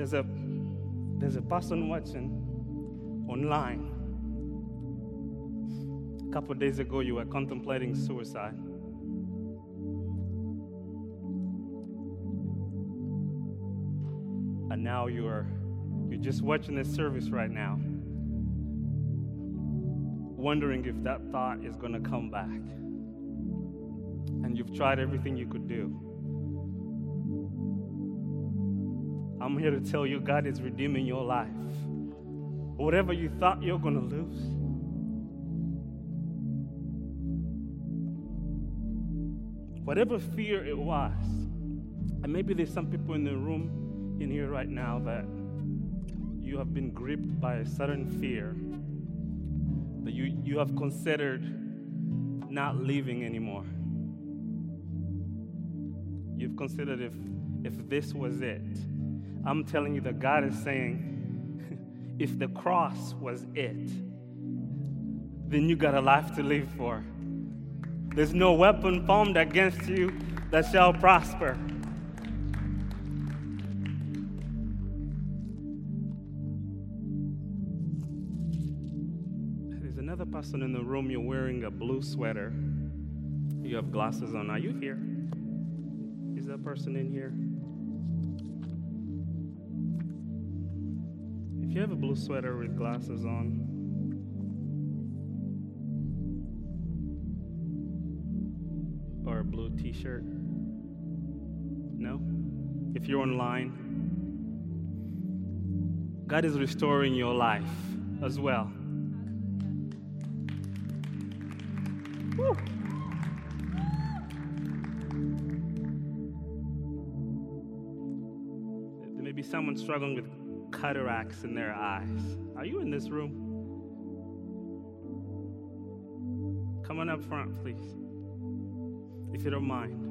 There's a there's a person watching online. A couple days ago, you were contemplating suicide. And now you are you're just watching this service right now, wondering if that thought is going to come back. And you've tried everything you could do. I'm here to tell you God is redeeming your life. Whatever you thought you're going to lose, whatever fear it was, and maybe there's some people in the room in here right now that you have been gripped by a sudden fear that you, you have considered not living anymore. You've considered if, if this was it. I'm telling you that God is saying, if the cross was it, then you got a life to live for. There's no weapon formed against you that shall prosper. There's another person in the room, you're wearing a blue sweater. You have glasses on. Are you here? Is that person in here? If you have a blue sweater with glasses on, or a blue t shirt, no? If you're online, God is restoring your life as well. Woo. There may be someone struggling with cataracts in their eyes. Are you in this room? Come on up front, please, if you don't mind.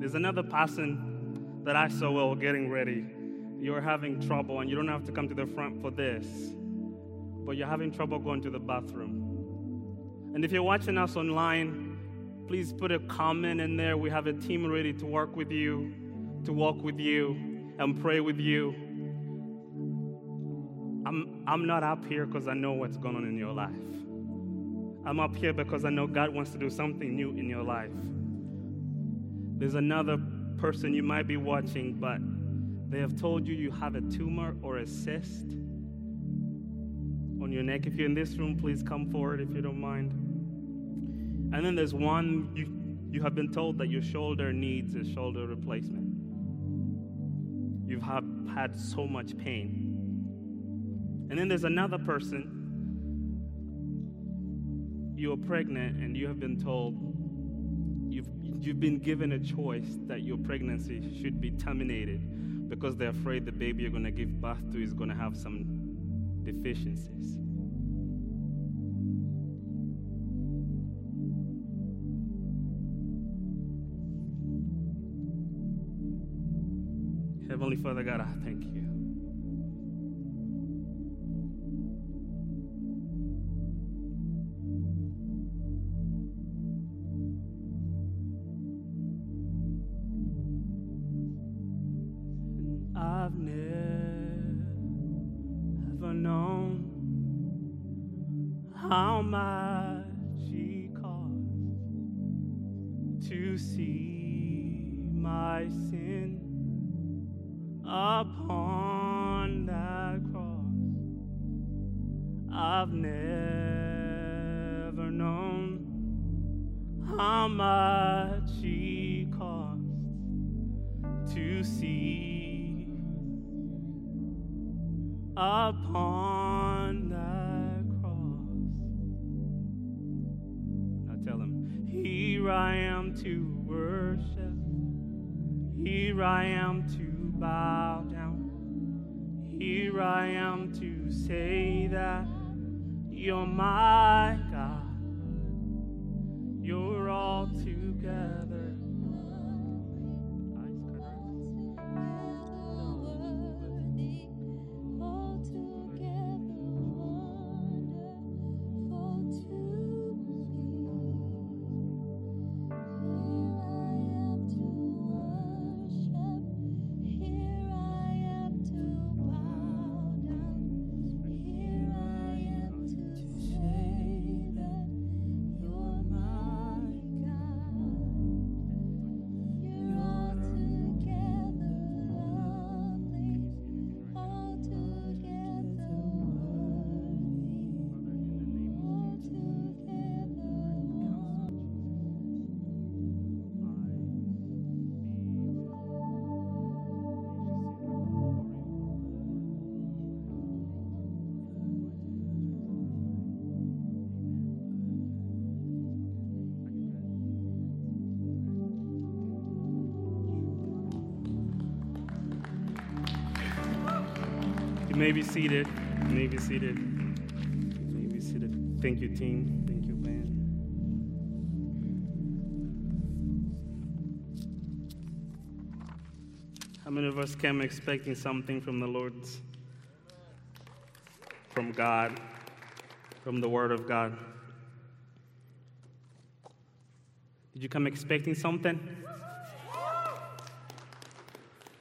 There's another person that I saw while getting ready. You're having trouble, and you don't have to come to the front for this, but you're having trouble going to the bathroom. And if you're watching us online, please put a comment in there. We have a team ready to work with you, to walk with you, and pray with you. I'm, I'm not up here because I know what's going on in your life. I'm up here because I know God wants to do something new in your life. There's another person you might be watching, but they have told you you have a tumor or a cyst on your neck. If you're in this room, please come forward if you don't mind. And then there's one you, you have been told that your shoulder needs a shoulder replacement. You've had, had so much pain. And then there's another person, you're pregnant and you have been told, you've, you've been given a choice that your pregnancy should be terminated because they're afraid the baby you're going to give birth to is going to have some deficiencies. Father God, I thank you. Here I am to bow down, here I am to say that you're my God, you're all together. May be seated. You may be seated. You may be seated. Thank you, team. Thank you, band. How many of us came expecting something from the Lord, from God, from the Word of God? Did you come expecting something?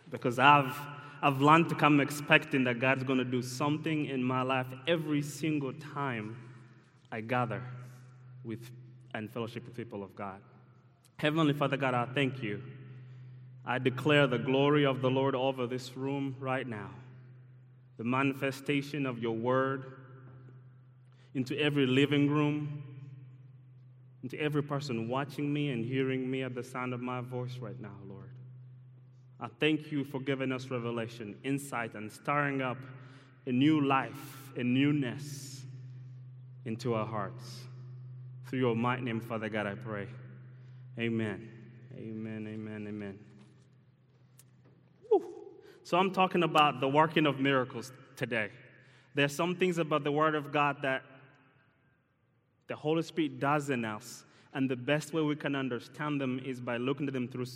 Because I've I've learned to come expecting that God's going to do something in my life every single time I gather with and fellowship with people of God. Heavenly Father God, I thank you. I declare the glory of the Lord over this room right now. The manifestation of your word into every living room, into every person watching me and hearing me at the sound of my voice right now, Lord. I thank you for giving us revelation, insight, and stirring up a new life, a newness into our hearts. Through your mighty name, Father God, I pray. Amen. Amen, amen, amen. So I'm talking about the working of miracles today. There's some things about the Word of God that the Holy Spirit does in us, and the best way we can understand them is by looking at them through,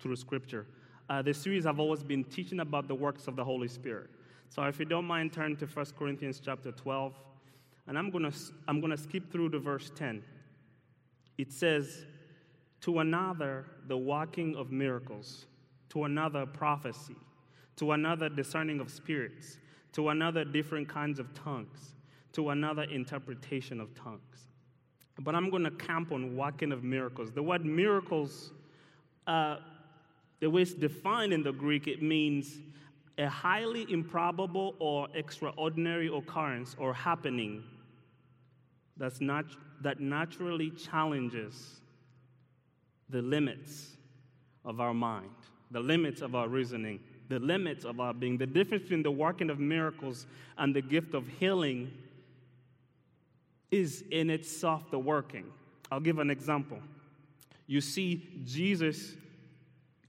through Scripture uh, the series I've always been teaching about the works of the Holy Spirit. So if you don't mind, turn to 1 Corinthians chapter 12. And I'm going to I'm going to skip through to verse 10. It says, To another, the walking of miracles, to another, prophecy, to another, discerning of spirits, to another, different kinds of tongues, to another, interpretation of tongues. But I'm going to camp on walking of miracles. The word miracles. Uh, the way it's defined in the Greek, it means a highly improbable or extraordinary occurrence or happening that's not, that naturally challenges the limits of our mind, the limits of our reasoning, the limits of our being. The difference between the working of miracles and the gift of healing is in itself the working. I'll give an example. You see Jesus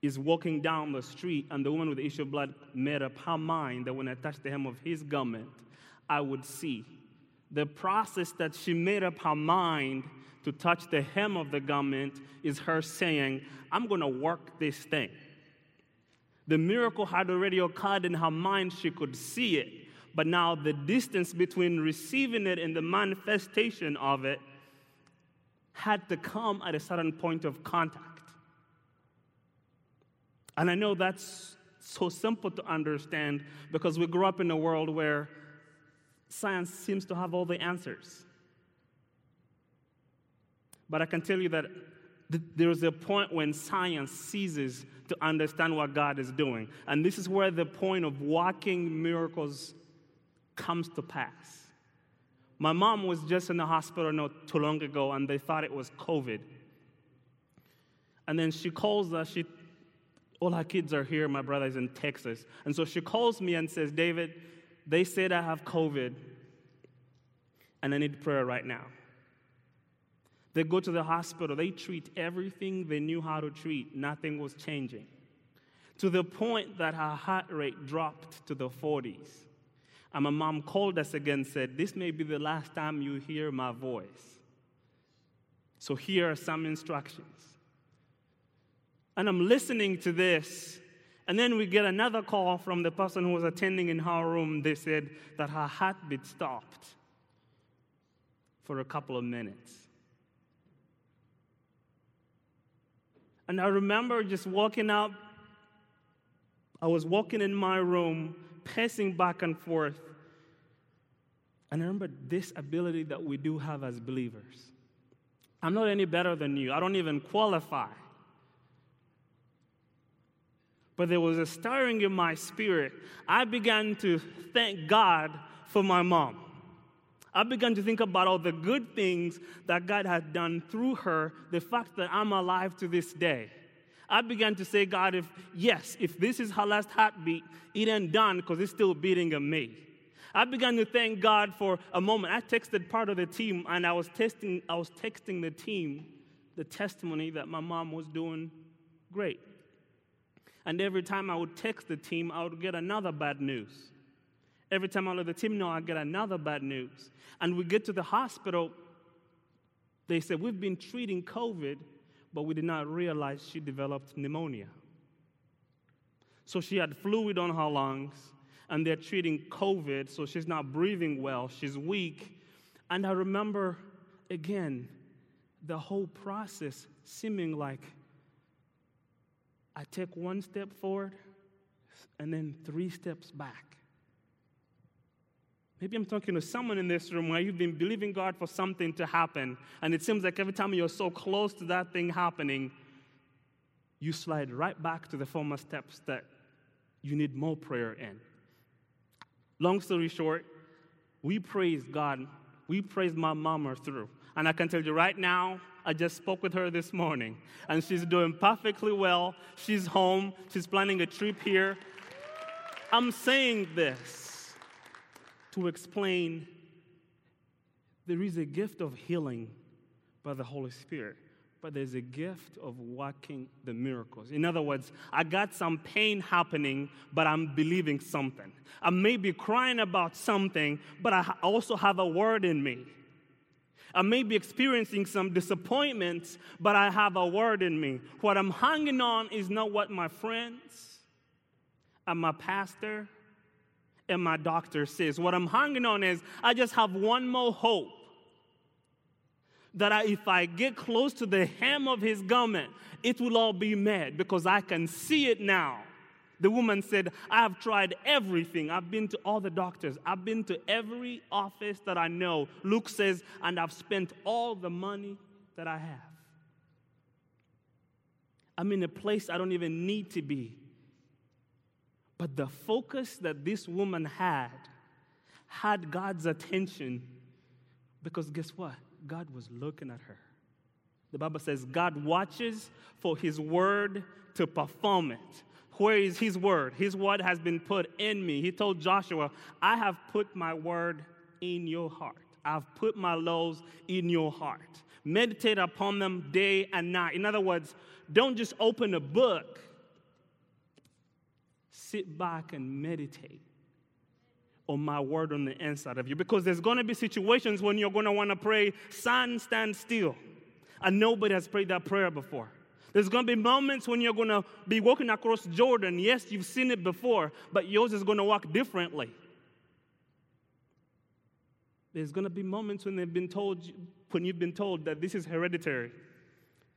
is walking down the street, and the woman with the issue of blood made up her mind that when I touched the hem of his garment, I would see. The process that she made up her mind to touch the hem of the garment is her saying, I'm going to work this thing. The miracle had already occurred in her mind, she could see it. But now the distance between receiving it and the manifestation of it had to come at a certain point of contact. And I know that's so simple to understand because we grew up in a world where science seems to have all the answers. But I can tell you that th- there's a point when science ceases to understand what God is doing. And this is where the point of walking miracles comes to pass. My mom was just in the hospital not too long ago, and they thought it was COVID. And then she calls us, she all her kids are here. My brother is in Texas. And so she calls me and says, David, they said I have COVID and I need prayer right now. They go to the hospital, they treat everything they knew how to treat, nothing was changing. To the point that her heart rate dropped to the 40s. And my mom called us again and said, This may be the last time you hear my voice. So here are some instructions. And I'm listening to this. And then we get another call from the person who was attending in her room. They said that her heartbeat stopped for a couple of minutes. And I remember just walking out. I was walking in my room, pacing back and forth. And I remember this ability that we do have as believers. I'm not any better than you, I don't even qualify but there was a stirring in my spirit. I began to thank God for my mom. I began to think about all the good things that God had done through her, the fact that I'm alive to this day. I began to say, God, if yes, if this is her last heartbeat, it ain't done because it's still beating in me. I began to thank God for a moment. I texted part of the team and I was testing, I was texting the team the testimony that my mom was doing great. And every time I would text the team, I would get another bad news. Every time I let the team know, I get another bad news. And we get to the hospital, they said, We've been treating COVID, but we did not realize she developed pneumonia. So she had fluid on her lungs, and they're treating COVID, so she's not breathing well, she's weak. And I remember again the whole process seeming like I take one step forward and then three steps back. Maybe I'm talking to someone in this room where you've been believing God for something to happen, and it seems like every time you're so close to that thing happening, you slide right back to the former steps that you need more prayer in. Long story short, we praise God. We praise my mama through. And I can tell you right now, I just spoke with her this morning, and she's doing perfectly well. She's home, she's planning a trip here. I'm saying this to explain there is a gift of healing by the Holy Spirit, but there's a gift of working the miracles. In other words, I got some pain happening, but I'm believing something. I may be crying about something, but I also have a word in me. I may be experiencing some disappointments, but I have a word in me. What I'm hanging on is not what my friends and my pastor and my doctor says. What I'm hanging on is I just have one more hope that I, if I get close to the hem of his garment, it will all be met because I can see it now. The woman said, I have tried everything. I've been to all the doctors. I've been to every office that I know. Luke says, and I've spent all the money that I have. I'm in a place I don't even need to be. But the focus that this woman had had God's attention because guess what? God was looking at her. The Bible says God watches for his word to perform it. Where is his word? His word has been put in me. He told Joshua, I have put my word in your heart. I've put my laws in your heart. Meditate upon them day and night. In other words, don't just open a book, sit back and meditate on my word on the inside of you. Because there's going to be situations when you're going to want to pray, sun, stand still. And nobody has prayed that prayer before. There's going to be moments when you're going to be walking across Jordan. Yes, you've seen it before, but yours is going to walk differently. There's going to be moments when they've been told, when you've been told that this is hereditary.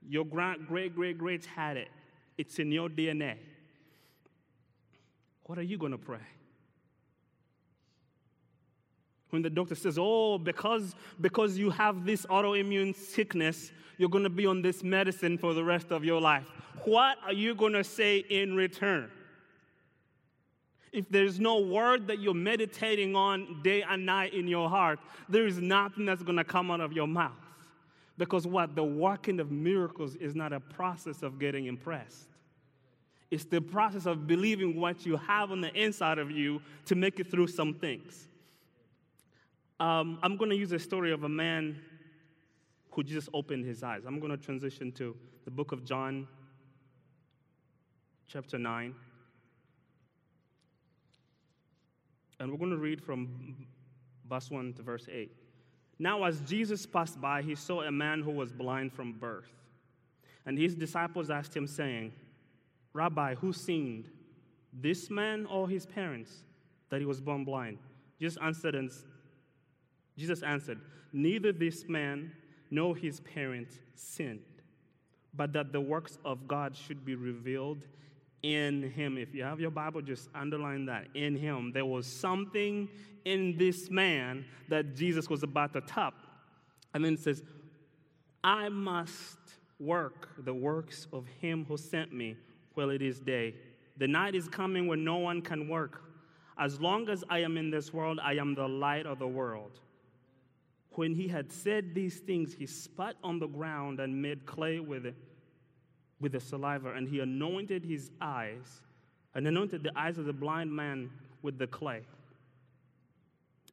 Your great great great greats had it. It's in your DNA. What are you going to pray? When the doctor says, "Oh, because because you have this autoimmune sickness, you're going to be on this medicine for the rest of your life. What are you going to say in return? If there's no word that you're meditating on day and night in your heart, there is nothing that's going to come out of your mouth. Because what? The working of miracles is not a process of getting impressed. It's the process of believing what you have on the inside of you to make it through some things. Um, I'm going to use a story of a man who just opened his eyes. I'm going to transition to the book of John, chapter 9. And we're going to read from verse 1 to verse 8. Now, as Jesus passed by, he saw a man who was blind from birth. And his disciples asked him, saying, Rabbi, who sinned, this man or his parents, that he was born blind? Jesus answered, and, Jesus answered, Neither this man nor his parents sinned, but that the works of God should be revealed in him. If you have your Bible, just underline that. In him. There was something in this man that Jesus was about to top. And then it says, I must work the works of him who sent me while it is day. The night is coming when no one can work. As long as I am in this world, I am the light of the world. When he had said these things, he spat on the ground and made clay with it, with the saliva, and he anointed his eyes, and anointed the eyes of the blind man with the clay.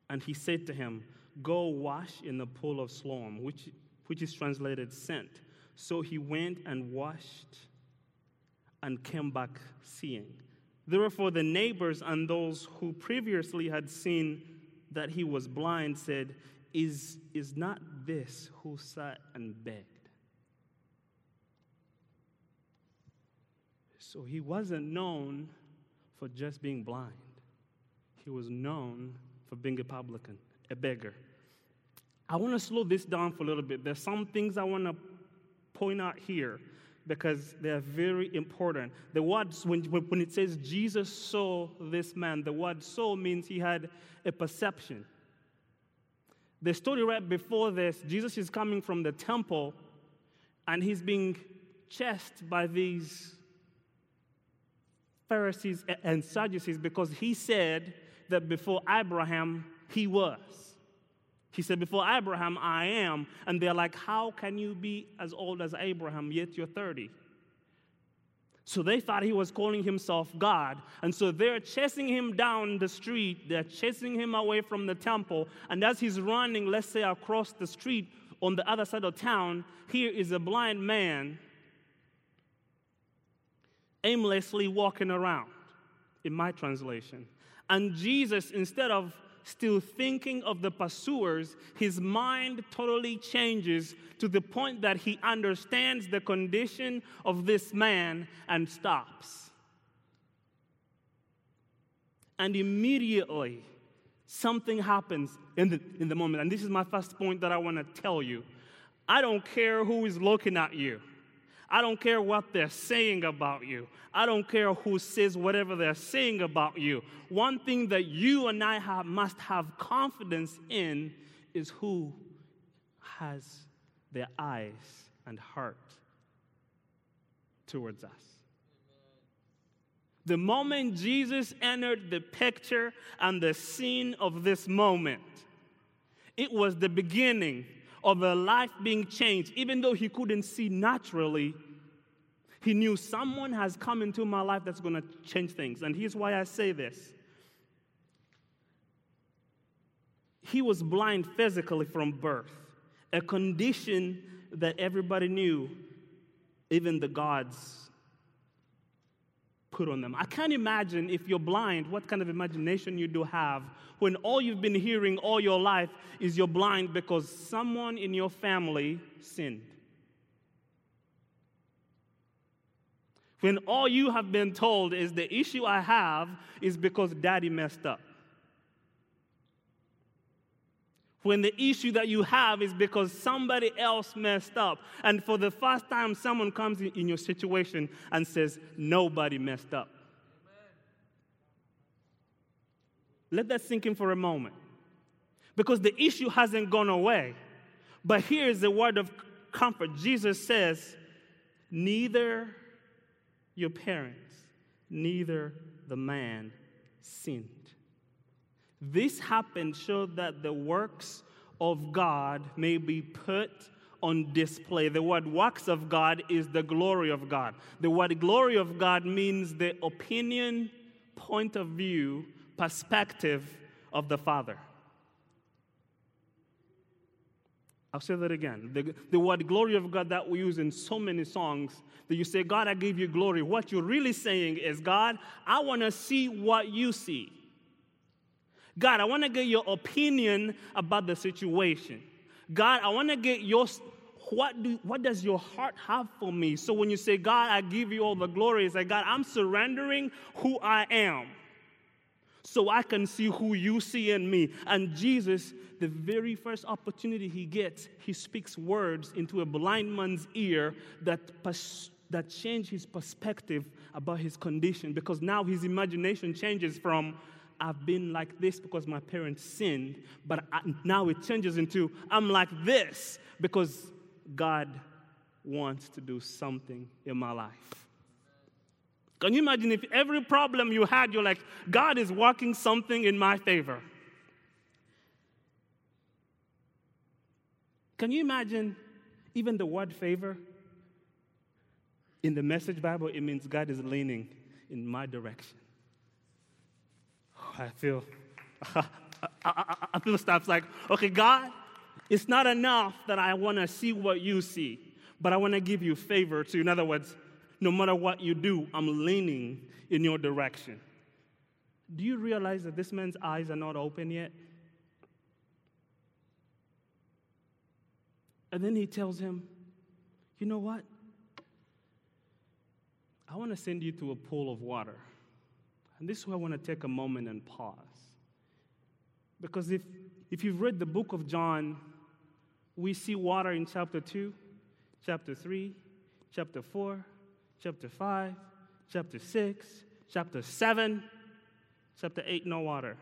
And he said to him, Go wash in the pool of Siloam, which, which is translated sent. So he went and washed and came back seeing. Therefore, the neighbors and those who previously had seen that he was blind said, Is, is not this who sat and begged? So he wasn't known for just being blind, he was known for being a publican, a beggar. I want to slow this down for a little bit. There's some things I want to point out here because they're very important. The word, when, when it says Jesus saw this man, the word saw means he had a perception. The story right before this, Jesus is coming from the temple and he's being chased by these Pharisees and Sadducees because he said that before Abraham, he was. He said, Before Abraham, I am. And they're like, How can you be as old as Abraham, yet you're 30? So they thought he was calling himself God. And so they're chasing him down the street. They're chasing him away from the temple. And as he's running, let's say across the street on the other side of town, here is a blind man aimlessly walking around, in my translation. And Jesus, instead of still thinking of the pursuers, his mind totally changes to the point that he understands the condition of this man and stops. And immediately, something happens in the, in the moment. And this is my first point that I want to tell you. I don't care who is looking at you. I don't care what they're saying about you. I don't care who says whatever they're saying about you. One thing that you and I have, must have confidence in is who has their eyes and heart towards us. The moment Jesus entered the picture and the scene of this moment, it was the beginning of a life being changed, even though he couldn't see naturally. He knew someone has come into my life that's going to change things. And here's why I say this he was blind physically from birth, a condition that everybody knew, even the gods put on them. I can't imagine if you're blind, what kind of imagination you do have when all you've been hearing all your life is you're blind because someone in your family sinned. When all you have been told is the issue I have is because daddy messed up. When the issue that you have is because somebody else messed up. And for the first time, someone comes in your situation and says, Nobody messed up. Let that sink in for a moment. Because the issue hasn't gone away. But here is the word of comfort. Jesus says, Neither your parents, neither the man sinned. This happened so that the works of God may be put on display. The word works of God is the glory of God. The word glory of God means the opinion, point of view, perspective of the Father. I'll say that again. The, the word glory of God that we use in so many songs that you say, God, I give you glory. What you're really saying is, God, I want to see what you see. God, I want to get your opinion about the situation. God, I want to get your what do what does your heart have for me? So when you say, God, I give you all the glory, it's like, God, I'm surrendering who I am so I can see who you see in me. And Jesus, the very first opportunity he gets, he speaks words into a blind man's ear that, pers- that change his perspective about his condition because now his imagination changes from, I've been like this because my parents sinned, but I, now it changes into, I'm like this because God wants to do something in my life. Can you imagine if every problem you had, you're like, God is working something in my favor? Can you imagine even the word favor? In the Message Bible, it means God is leaning in my direction. I feel, I, I, I feel stuff like, okay, God, it's not enough that I want to see what you see, but I want to give you favor too. In other words, no matter what you do, I'm leaning in your direction. Do you realize that this man's eyes are not open yet? And then he tells him, You know what? I want to send you to a pool of water. And this is where I want to take a moment and pause. Because if, if you've read the book of John, we see water in chapter 2, chapter 3, chapter 4, chapter 5, chapter 6, chapter 7, chapter 8, no water.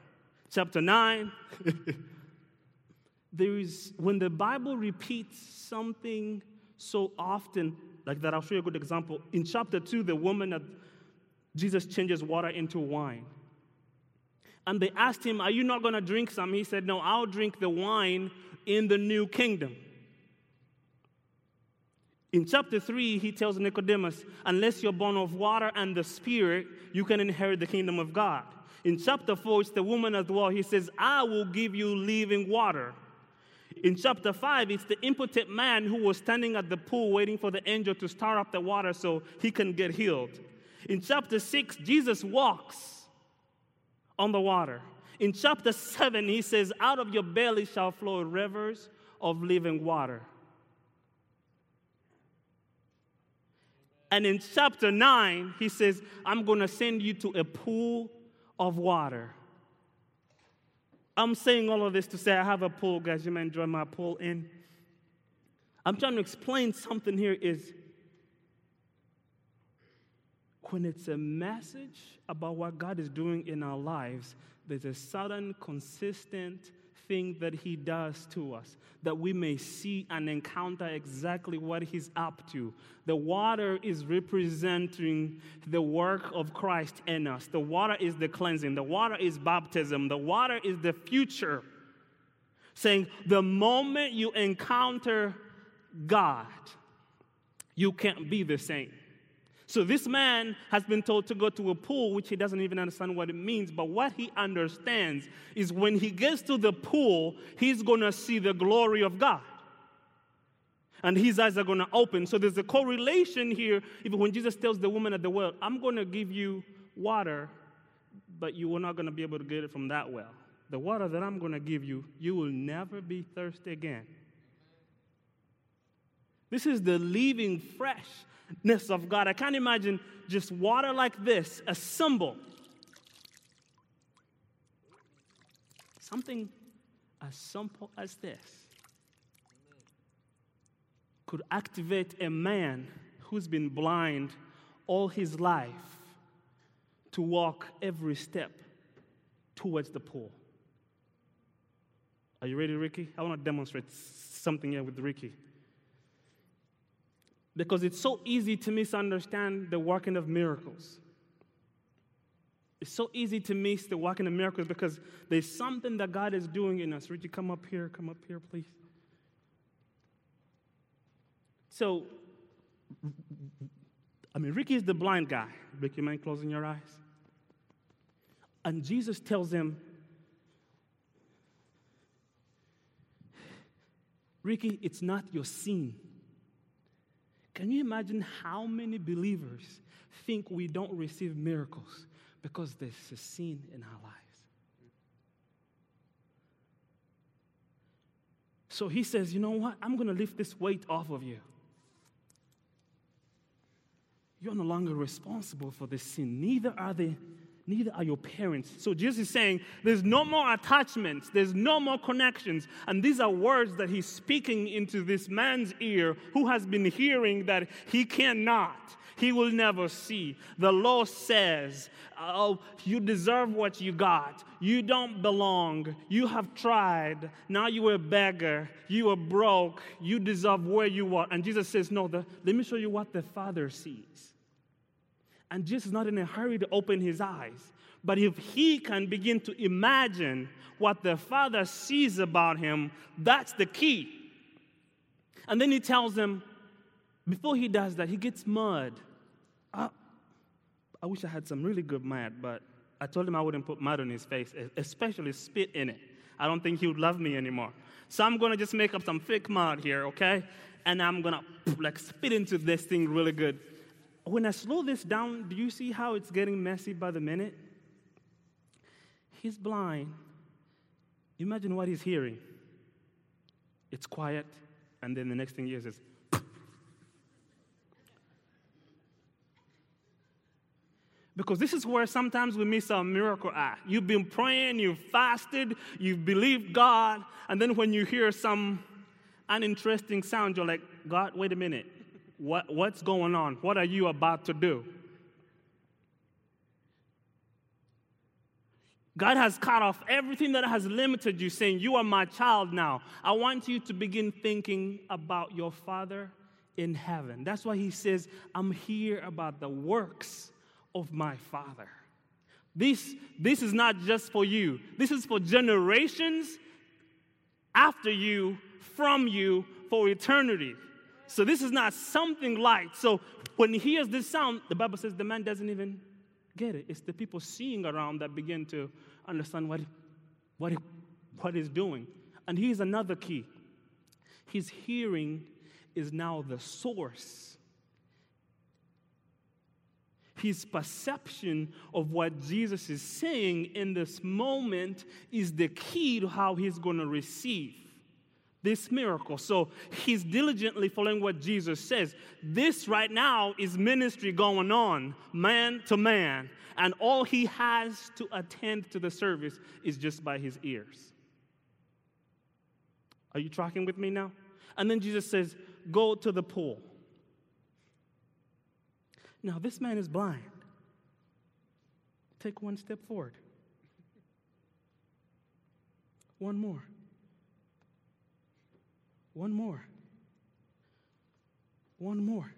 Chapter 9, there is, when the Bible repeats something so often, like that, I'll show you a good example. In chapter 2, the woman that Jesus changes water into wine. And they asked him, Are you not going to drink some? He said, No, I'll drink the wine in the new kingdom. In chapter 3, he tells Nicodemus, Unless you're born of water and the Spirit, you can inherit the kingdom of God. In chapter 4, it's the woman as well. He says, I will give you living water. In chapter 5, it's the impotent man who was standing at the pool waiting for the angel to stir up the water so he can get healed. In chapter 6, Jesus walks on the water. In chapter 7, he says, Out of your belly shall flow rivers of living water. And in chapter 9, he says, I'm going to send you to a pool of water. I'm saying all of this to say I have a pool, guys. You may enjoy my pool in. I'm trying to explain something here is when it's a message about what God is doing in our lives, there's a sudden, consistent thing that He does to us that we may see and encounter exactly what He's up to. The water is representing the work of Christ in us, the water is the cleansing, the water is baptism, the water is the future. Saying the moment you encounter God, you can't be the same. So this man has been told to go to a pool, which he doesn't even understand what it means. But what he understands is when he gets to the pool, he's going to see the glory of God. And his eyes are going to open. So there's a correlation here. Even when Jesus tells the woman at the well, I'm going to give you water, but you are not going to be able to get it from that well. The water that I'm going to give you, you will never be thirsty again. This is the living freshness of God. I can't imagine just water like this, a symbol. Something as simple as this could activate a man who's been blind all his life to walk every step towards the pool. Are you ready, Ricky? I want to demonstrate something here with Ricky because it's so easy to misunderstand the working of miracles. It's so easy to miss the working of miracles because there's something that God is doing in us. Richie, come up here, come up here, please. So, I mean, Ricky is the blind guy. Ricky, mind closing your eyes? And Jesus tells him, Ricky, it's not your sin can you imagine how many believers think we don't receive miracles because there's a sin in our lives? So he says, You know what? I'm going to lift this weight off of you. You're no longer responsible for this sin. Neither are they neither are your parents. So Jesus is saying there's no more attachments, there's no more connections. And these are words that he's speaking into this man's ear who has been hearing that he cannot. He will never see. The law says, Oh, you deserve what you got. You don't belong. You have tried. Now you are a beggar. You are broke. You deserve where you are. And Jesus says, No, the, let me show you what the Father sees. And Jesus is not in a hurry to open his eyes. But if he can begin to imagine what the Father sees about him, that's the key. And then he tells them, before he does that, he gets mud. I, I wish I had some really good mud, but I told him I wouldn't put mud on his face, especially spit in it. I don't think he would love me anymore. So I'm gonna just make up some fake mud here, okay? And I'm gonna like spit into this thing really good when I slow this down, do you see how it's getting messy by the minute? He's blind. Imagine what he's hearing. It's quiet, and then the next thing he hears is, Because this is where sometimes we miss our miracle at. You've been praying, you've fasted, you've believed God, and then when you hear some uninteresting sound, you're like, God, wait a minute. What, what's going on? What are you about to do? God has cut off everything that has limited you, saying, You are my child now. I want you to begin thinking about your Father in heaven. That's why He says, I'm here about the works of my Father. This, this is not just for you, this is for generations after you, from you, for eternity. So this is not something light. So when he hears this sound, the Bible says the man doesn't even get it. It's the people seeing around that begin to understand what, what, what he's doing. And here's another key his hearing is now the source his perception of what Jesus is saying in this moment is the key to how he's going to receive this miracle. So he's diligently following what Jesus says. This right now is ministry going on, man to man, and all he has to attend to the service is just by his ears. Are you tracking with me now? And then Jesus says, Go to the pool. Now, this man is blind. Take one step forward. One more. One more. One more.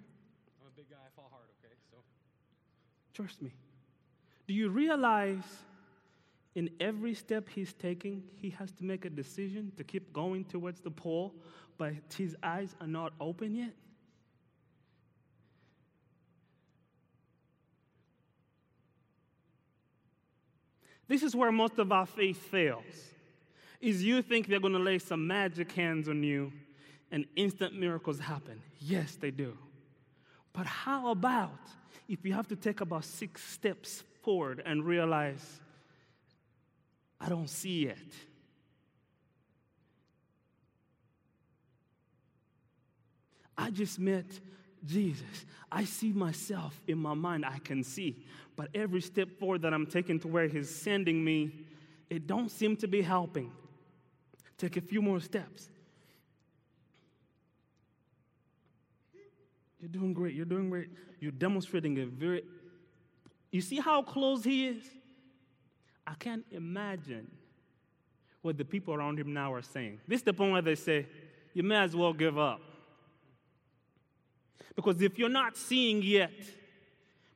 I'm a big guy, I fall hard, okay? So trust me. Do you realize in every step he's taking, he has to make a decision to keep going towards the pole, but his eyes are not open yet? This is where most of our faith fails. Is you think they're going to lay some magic hands on you and instant miracles happen. Yes, they do. But how about if you have to take about six steps forward and realize, I don't see it? I just met Jesus. I see myself in my mind, I can see. But every step forward that I'm taking to where He's sending me, it don't seem to be helping. Take a few more steps. You're doing great. You're doing great. You're demonstrating a very. You see how close he is? I can't imagine what the people around him now are saying. This is the point where they say, you may as well give up. Because if you're not seeing yet,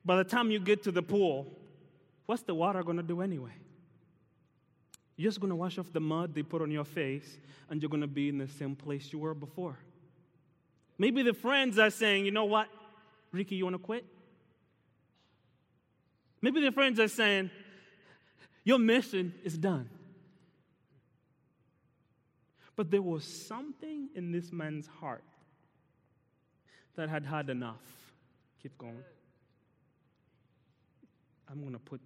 by the time you get to the pool, what's the water going to do anyway? You're just going to wash off the mud they put on your face, and you're going to be in the same place you were before. Maybe the friends are saying, you know what, Ricky, you want to quit? Maybe the friends are saying, your mission is done. But there was something in this man's heart that had had enough. Keep going. I'm going to put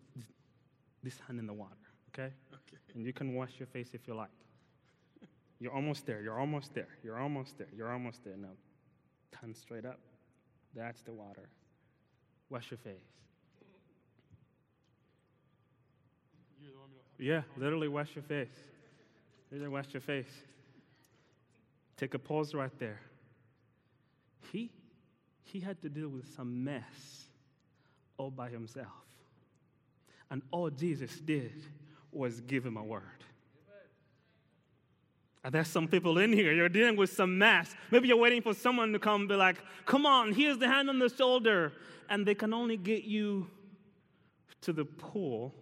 this hand in the water, okay? okay? And you can wash your face if you like. You're almost there. You're almost there. You're almost there. You're almost there. Now, turn straight up. That's the water. Wash your face. Yeah, literally wash your face. Literally wash your face. Take a pause right there. He, he had to deal with some mess all by himself. And all Jesus did was give him a word. There's some people in here, you're dealing with some mess. Maybe you're waiting for someone to come be like, come on, here's the hand on the shoulder. And they can only get you to the pool.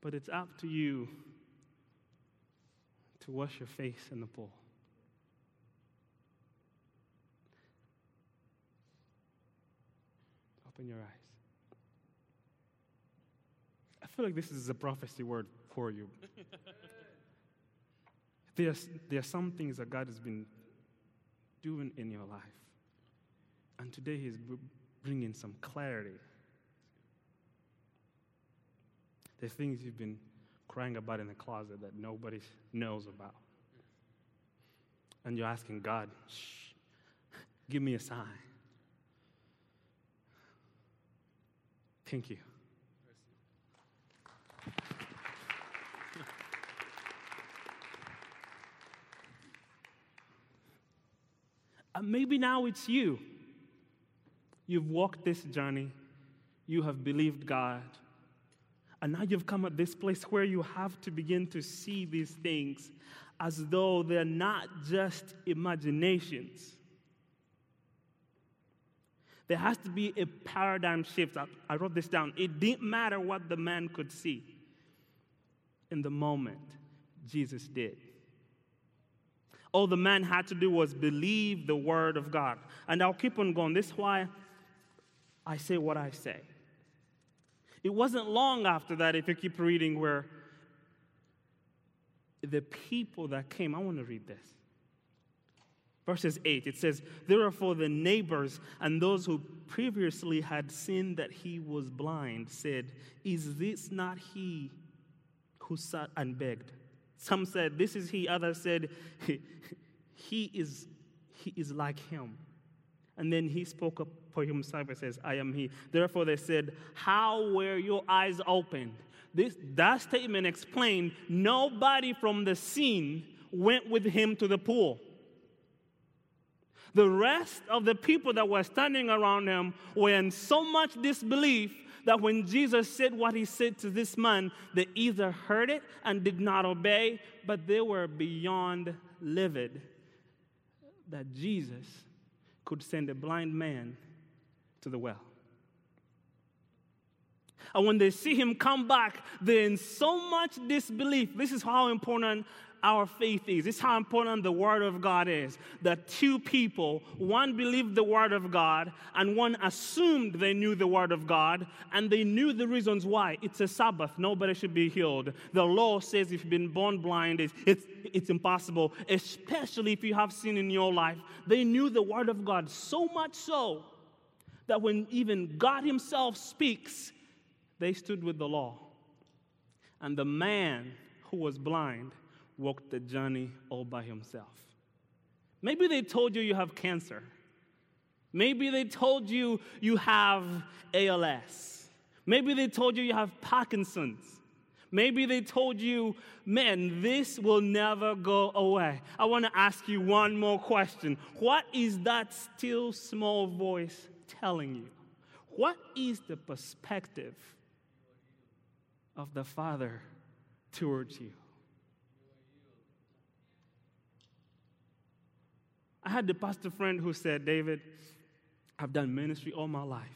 But it's up to you to wash your face in the pool. Open your eyes. I feel like this is a prophecy word for you. There's, there are some things that God has been doing in your life. And today He's bringing some clarity. The things you've been crying about in the closet that nobody knows about. And you're asking God, give me a sign. Thank you. Uh, maybe now it's you. You've walked this journey, you have believed God, and now you've come at this place where you have to begin to see these things as though they're not just imaginations. There has to be a paradigm shift. I, wrote this down. It didn't matter what the man could see in the moment, Jesus did. All the man had to do was believe the word of God. And I'll keep on going. This is why I say what I say. It wasn't long after that, if you keep reading, where the people that came, I want to read this. Verses 8, it says, Therefore the neighbors and those who previously had seen that he was blind said, Is this not he who sat and begged? Some said, This is he. Others said, He is, he is like him. And then he spoke up for himself and says, I am he. Therefore they said, How were your eyes opened? This, that statement explained nobody from the scene went with him to the pool. The rest of the people that were standing around him were in so much disbelief that when Jesus said what he said to this man, they either heard it and did not obey, but they were beyond livid that Jesus could send a blind man to the well. And when they see him come back, they're in so much disbelief. This is how important our faith is. This is how important the Word of God is. That two people, one believed the Word of God, and one assumed they knew the Word of God, and they knew the reasons why. It's a Sabbath, nobody should be healed. The law says if you've been born blind, it's, it's, it's impossible, especially if you have sin in your life. They knew the Word of God so much so that when even God Himself speaks, they stood with the law. And the man who was blind walked the journey all by himself. Maybe they told you you have cancer. Maybe they told you you have ALS. Maybe they told you you have Parkinson's. Maybe they told you, man, this will never go away. I want to ask you one more question. What is that still small voice telling you? What is the perspective of the Father towards you? I had the pastor friend who said, David, I've done ministry all my life.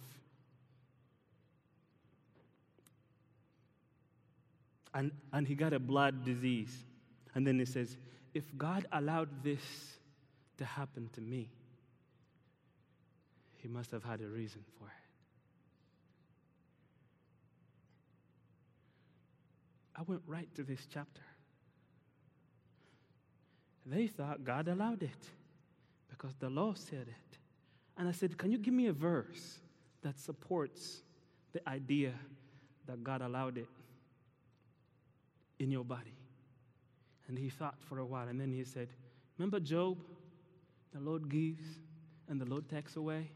And, and he got a blood disease. And then he says, if God allowed this to happen to me, he must have had a reason for it. I went right to this chapter. They thought God allowed it because the law said it. And I said, Can you give me a verse that supports the idea that God allowed it in your body? And he thought for a while, and then he said, Remember Job? The Lord gives and the Lord takes away.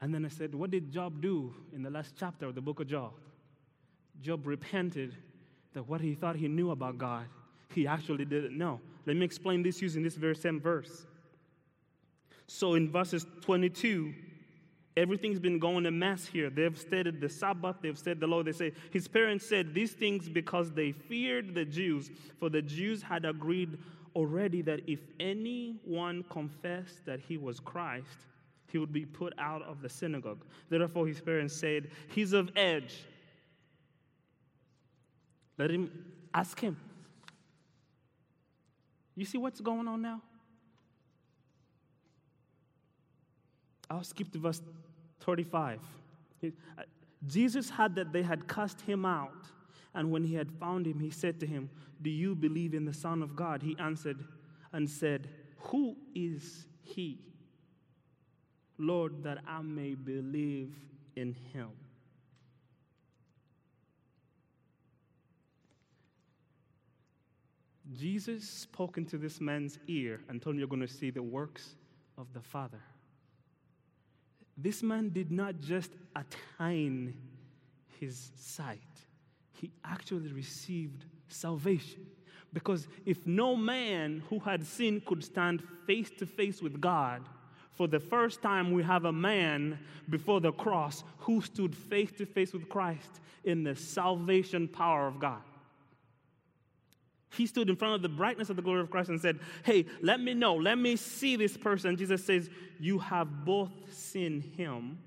And then I said, What did Job do in the last chapter of the book of Job? Job repented that what he thought he knew about God, he actually didn't know. Let me explain this using this very same verse. So in verses 22, everything's been going a mess here. They've stated the Sabbath, they've said the law. They say his parents said these things because they feared the Jews, for the Jews had agreed already that if anyone confessed that he was Christ, he would be put out of the synagogue. Therefore, his parents said, He's of age. Let him ask him. You see what's going on now? I'll skip to verse 35. Uh, Jesus had that they had cast him out, and when he had found him, he said to him, Do you believe in the Son of God? He answered and said, Who is he? Lord, that I may believe in him. Jesus spoke into this man's ear and told him, You're going to see the works of the Father. This man did not just attain his sight, he actually received salvation. Because if no man who had sinned could stand face to face with God, for the first time we have a man before the cross who stood face to face with Christ in the salvation power of God. He stood in front of the brightness of the glory of Christ and said, Hey, let me know, let me see this person. Jesus says, You have both seen him,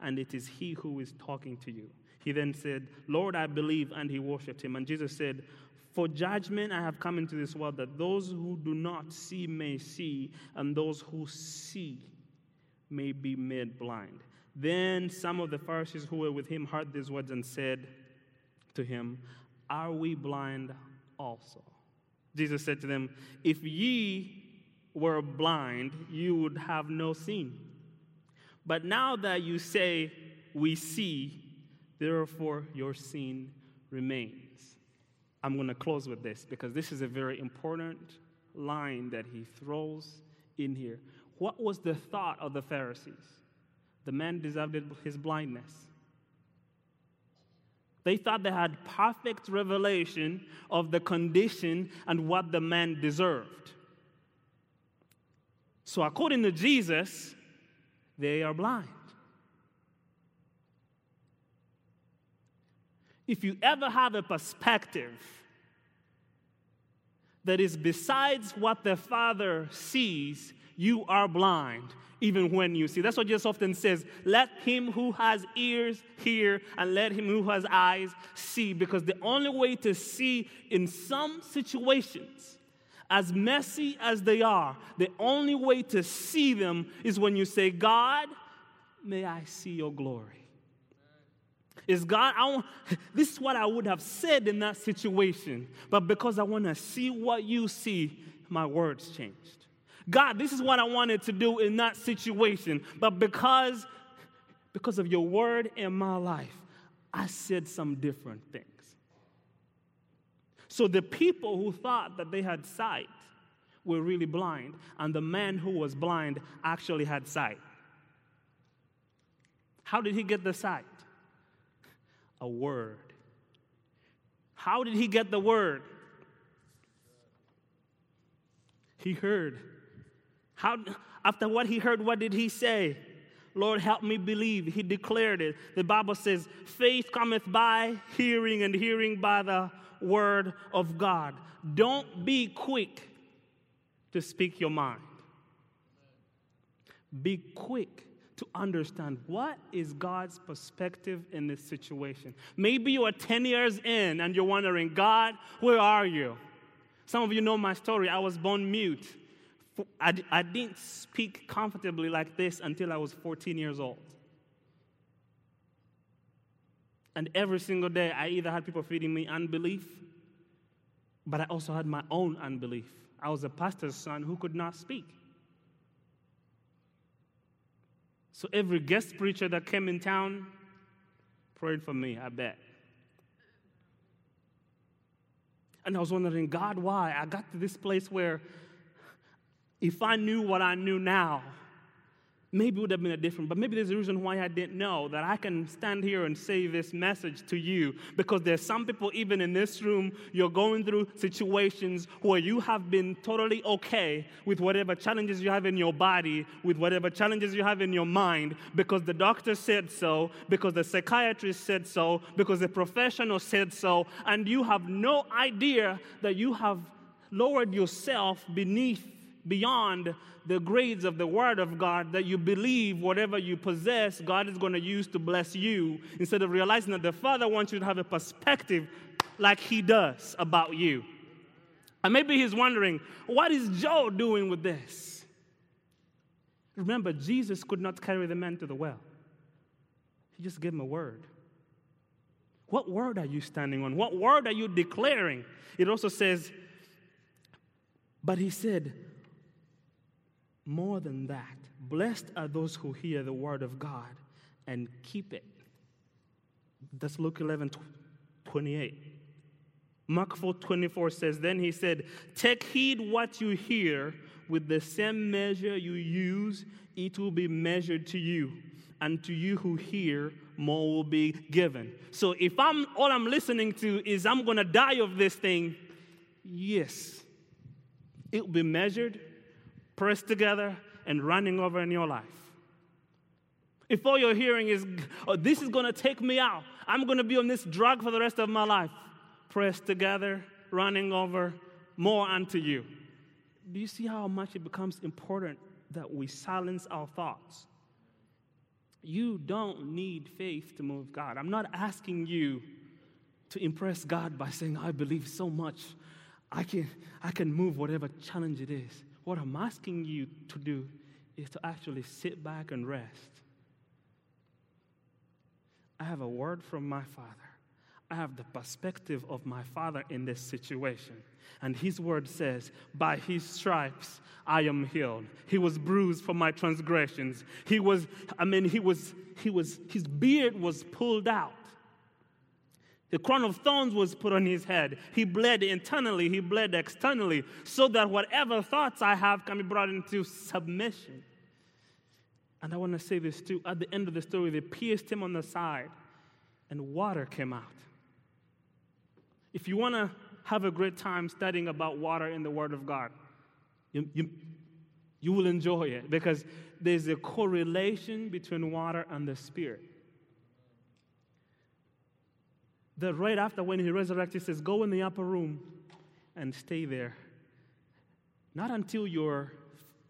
and it is he who is talking to you. He then said, Lord, I believe, and he worshiped him. And Jesus said, For judgment I have come into this world, that those who do not see may see, and those who see may be made blind. Then some of the Pharisees who were with him heard these words and said to him, Are we blind also? Jesus said to them, If ye were blind, you would have no sin. But now that you say, We see, therefore your sin remains. I'm going to close with this because this is a very important line that he throws in here. What was the thought of the Pharisees? The man deserved his blindness. They thought they had perfect revelation of the condition and what the man deserved. So, according to Jesus, they are blind. If you ever have a perspective that is besides what the Father sees, you are blind even when you see. That's what Jesus often says let him who has ears hear, and let him who has eyes see. Because the only way to see in some situations, as messy as they are, the only way to see them is when you say, God, may I see your glory. Is God, I want, this is what I would have said in that situation, but because I want to see what you see, my words changed. God, this is what I wanted to do in that situation, but because, because of your word in my life, I said some different things. So the people who thought that they had sight were really blind, and the man who was blind actually had sight. How did he get the sight? A word. How did he get the word? He heard how, after what he heard, what did he say? Lord, help me believe. He declared it. The Bible says, faith cometh by hearing, and hearing by the word of God. Don't be quick to speak your mind. Be quick to understand what is God's perspective in this situation. Maybe you are 10 years in and you're wondering, God, where are you? Some of you know my story. I was born mute. I, I didn't speak comfortably like this until I was 14 years old. And every single day, I either had people feeding me unbelief, but I also had my own unbelief. I was a pastor's son who could not speak. So every guest preacher that came in town prayed for me, I bet. And I was wondering, God, why? I got to this place where if I knew what I knew now, maybe it would have been a different, but maybe there's a reason why I didn't know that I can stand here and say this message to you. Because there's some people, even in this room, you're going through situations where you have been totally okay with whatever challenges you have in your body, with whatever challenges you have in your mind, because the doctor said so, because the psychiatrist said so, because the professional said so, and you have no idea that you have lowered yourself beneath beyond the grades of the Word of God that you believe whatever you possess, God is going to use to bless you, instead of realizing that the Father wants you to have a perspective like He does about you. And maybe He's wondering, what is Joe doing with this? Remember, Jesus could not carry the man to the well, He just gave him a word. What word are you standing on? What word are you declaring? It also says, but he said, more than that, blessed are those who hear the word of God and keep it. That's Luke 11 28. Mark 4 24 says, Then he said, Take heed what you hear, with the same measure you use, it will be measured to you. And to you who hear, more will be given. So if I'm all I'm listening to is I'm gonna die of this thing, yes, it will be measured, pressed together, and running over in your life. If all you're hearing is, oh, this is gonna take me out, I'm gonna be on this drug for the rest of my life, pressed together, running over, more unto you. Do you see how much it becomes important that we silence our thoughts? You don't need faith to move God. I'm not asking you to impress God by saying, I believe so much, I can, I can move whatever challenge it is. What I'm asking you to do is to actually sit back and rest. I have a word from my Father. I have the perspective of my Father in this situation. And His word says, By His stripes I am healed. He was bruised for my transgressions. He was, I mean, He was, He was, His beard was pulled out. The crown of thorns was put on his head. He bled internally, he bled externally, so that whatever thoughts I have can be brought into submission. And I want to say this too. At the end of the story, they pierced him on the side, and water came out. If you want to have a great time studying about water in the Word of God, you, you, you will enjoy it because there's a correlation between water and the Spirit that right after when he resurrected, he says, Go in the upper room and stay there. Not until you're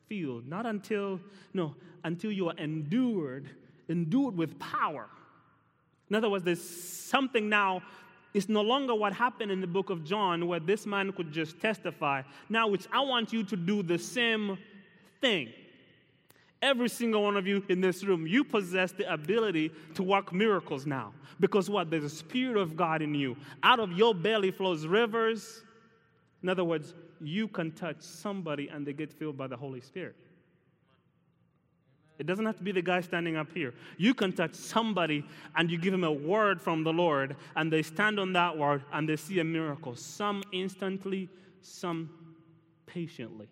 filled, not until, no, until you are endured, endured with power. In other words, there's something now, it's no longer what happened in the book of John where this man could just testify. Now, which I want you to do the same thing. Every single one of you in this room, you possess the ability to work miracles now. Because what? There's a Spirit of God in you. Out of your belly flows rivers. In other words, you can touch somebody and they get filled by the Holy Spirit. It doesn't have to be the guy standing up here. You can touch somebody and you give him a word from the Lord, and they stand on that word and they see a miracle. Some instantly, some patiently.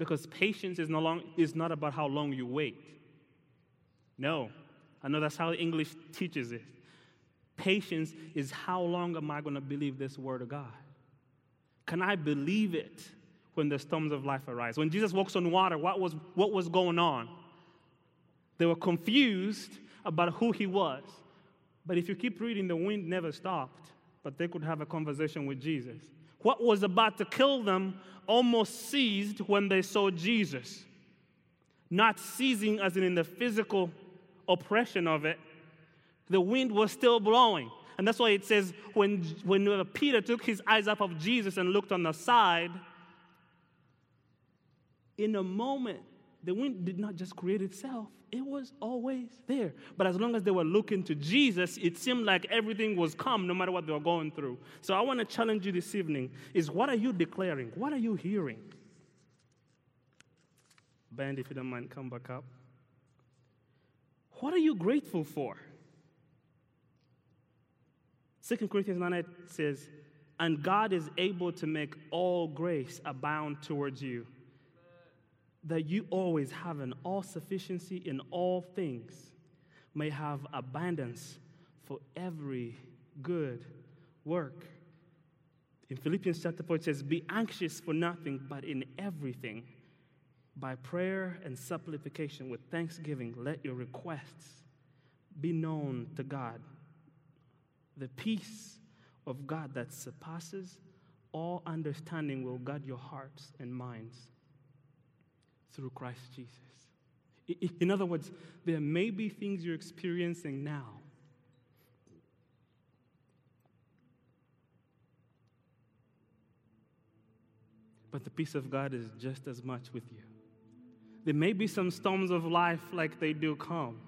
Because patience is, no long, is not about how long you wait. No, I know that's how English teaches it. Patience is how long am I going to believe this word of God? Can I believe it when the storms of life arise? When Jesus walks on water, what was, what was going on? They were confused about who he was. But if you keep reading, the wind never stopped, but they could have a conversation with Jesus. What was about to kill them almost ceased when they saw Jesus. Not ceasing as in, in the physical oppression of it, the wind was still blowing. And that's why it says when, when Peter took his eyes up of Jesus and looked on the side, in a moment, the wind did not just create itself, it was always there. But as long as they were looking to Jesus, it seemed like everything was calm no matter what they were going through. So I want to challenge you this evening is what are you declaring? What are you hearing? Band, if you don't mind, come back up. What are you grateful for? 2 Corinthians 9 8 says, And God is able to make all grace abound towards you that you always have an all sufficiency in all things, may have abundance for every good work. In Philippians chapter 4, it says, Be anxious for nothing, but in everything, by prayer and supplication with thanksgiving, let your requests be known to God. The peace of God that surpasses all understanding will guard your hearts and minds through Christ Jesus. In other words, there may be things you're experiencing now. But the peace of God is just as much with you. There may be some storms of life like they do come.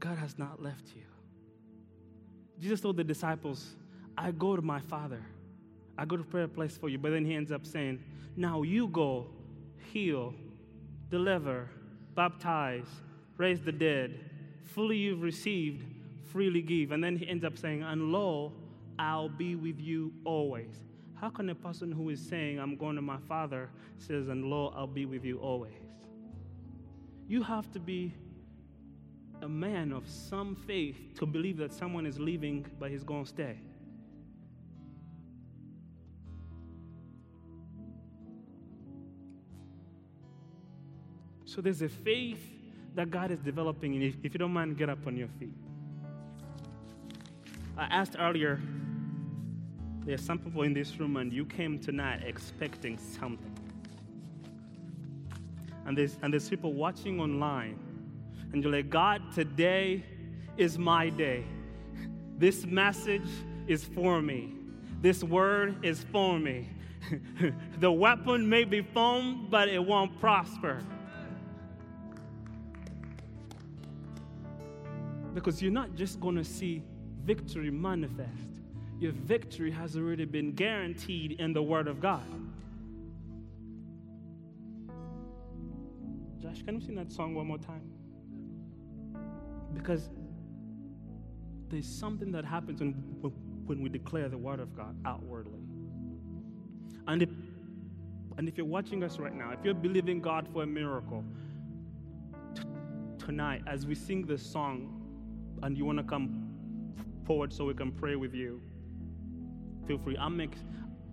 God has not left you. Jesus told the disciples, I go to my Father. I go to prayer place for you. But then he ends up saying, Now you go heal, deliver, baptize, raise the dead. Fully you've received, freely give. And then he ends up saying, And lo, I'll be with you always. How can a person who is saying, I'm going to my Father, says, And lo, I'll be with you always? You have to be a man of some faith to believe that someone is leaving, but he's going to stay. So there's a faith that God is developing. And if, if you don't mind, get up on your feet. I asked earlier, there's some people in this room, and you came tonight expecting something. And there's, and there's people watching online, and you're like, God, today is my day. This message is for me. This word is for me. the weapon may be formed, but it won't prosper. Because you're not just going to see victory manifest, your victory has already been guaranteed in the Word of God. Josh, can you sing that song one more time? Because there's something that happens when, when we declare the Word of God outwardly. And if, and if you're watching us right now, if you're believing God for a miracle, t- tonight, as we sing this song, and you want to come forward so we can pray with you, feel free. I'm, ex-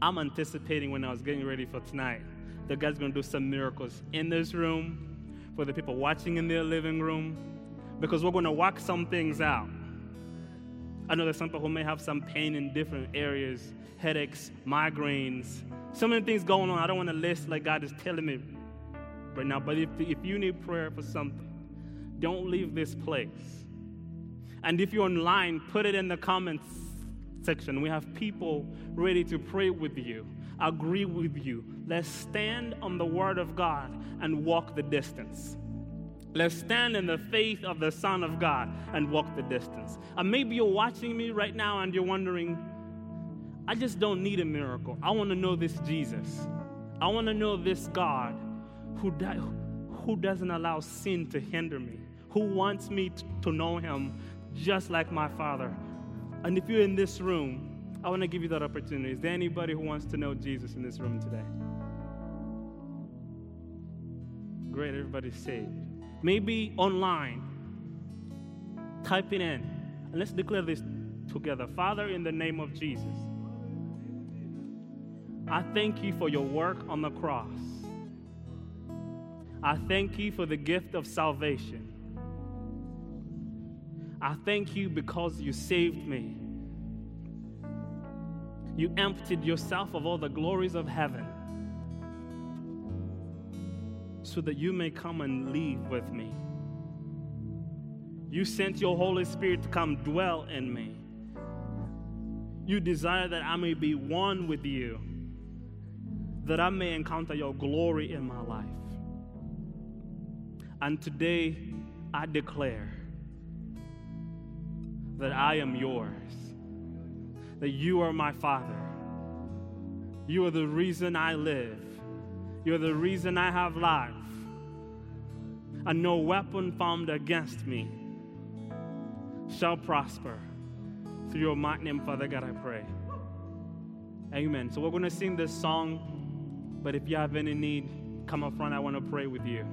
I'm anticipating when I was getting ready for tonight that God's going to do some miracles in this room, for the people watching in their living room, because we're going to work some things out. I know there's some people who may have some pain in different areas headaches, migraines, so many things going on. I don't want to list like God is telling me right now, but if, if you need prayer for something, don't leave this place and if you're online, put it in the comments section. We have people ready to pray with you, agree with you. Let's stand on the word of God and walk the distance. Let's stand in the faith of the Son of God and walk the distance. And maybe you're watching me right now and you're wondering, I just don't need a miracle. I want to know this Jesus. I want to know this God who, di- who doesn't allow sin to hinder me, who wants me to know Him just like my Father. And if you're in this room, I want to give you that opportunity. Is there anybody who wants to know Jesus in this room today? Great, everybody's saved. Maybe online, type it in, and let's declare this together. Father, in the name of Jesus, I thank you for your work on the cross. I thank you for the gift of salvation. I thank you because you saved me. You emptied yourself of all the glories of heaven so that you may come and live with me. You sent your Holy Spirit to come dwell in me. You desire that I may be one with you, that I may encounter your glory in my life. And today I declare that I am yours, that you are my Father. You are the reason I live, you're the reason I have life. And no weapon formed against me shall prosper. Through your mighty name, Father God, I pray. Amen. So we're going to sing this song, but if you have any need, come up front. I want to pray with you.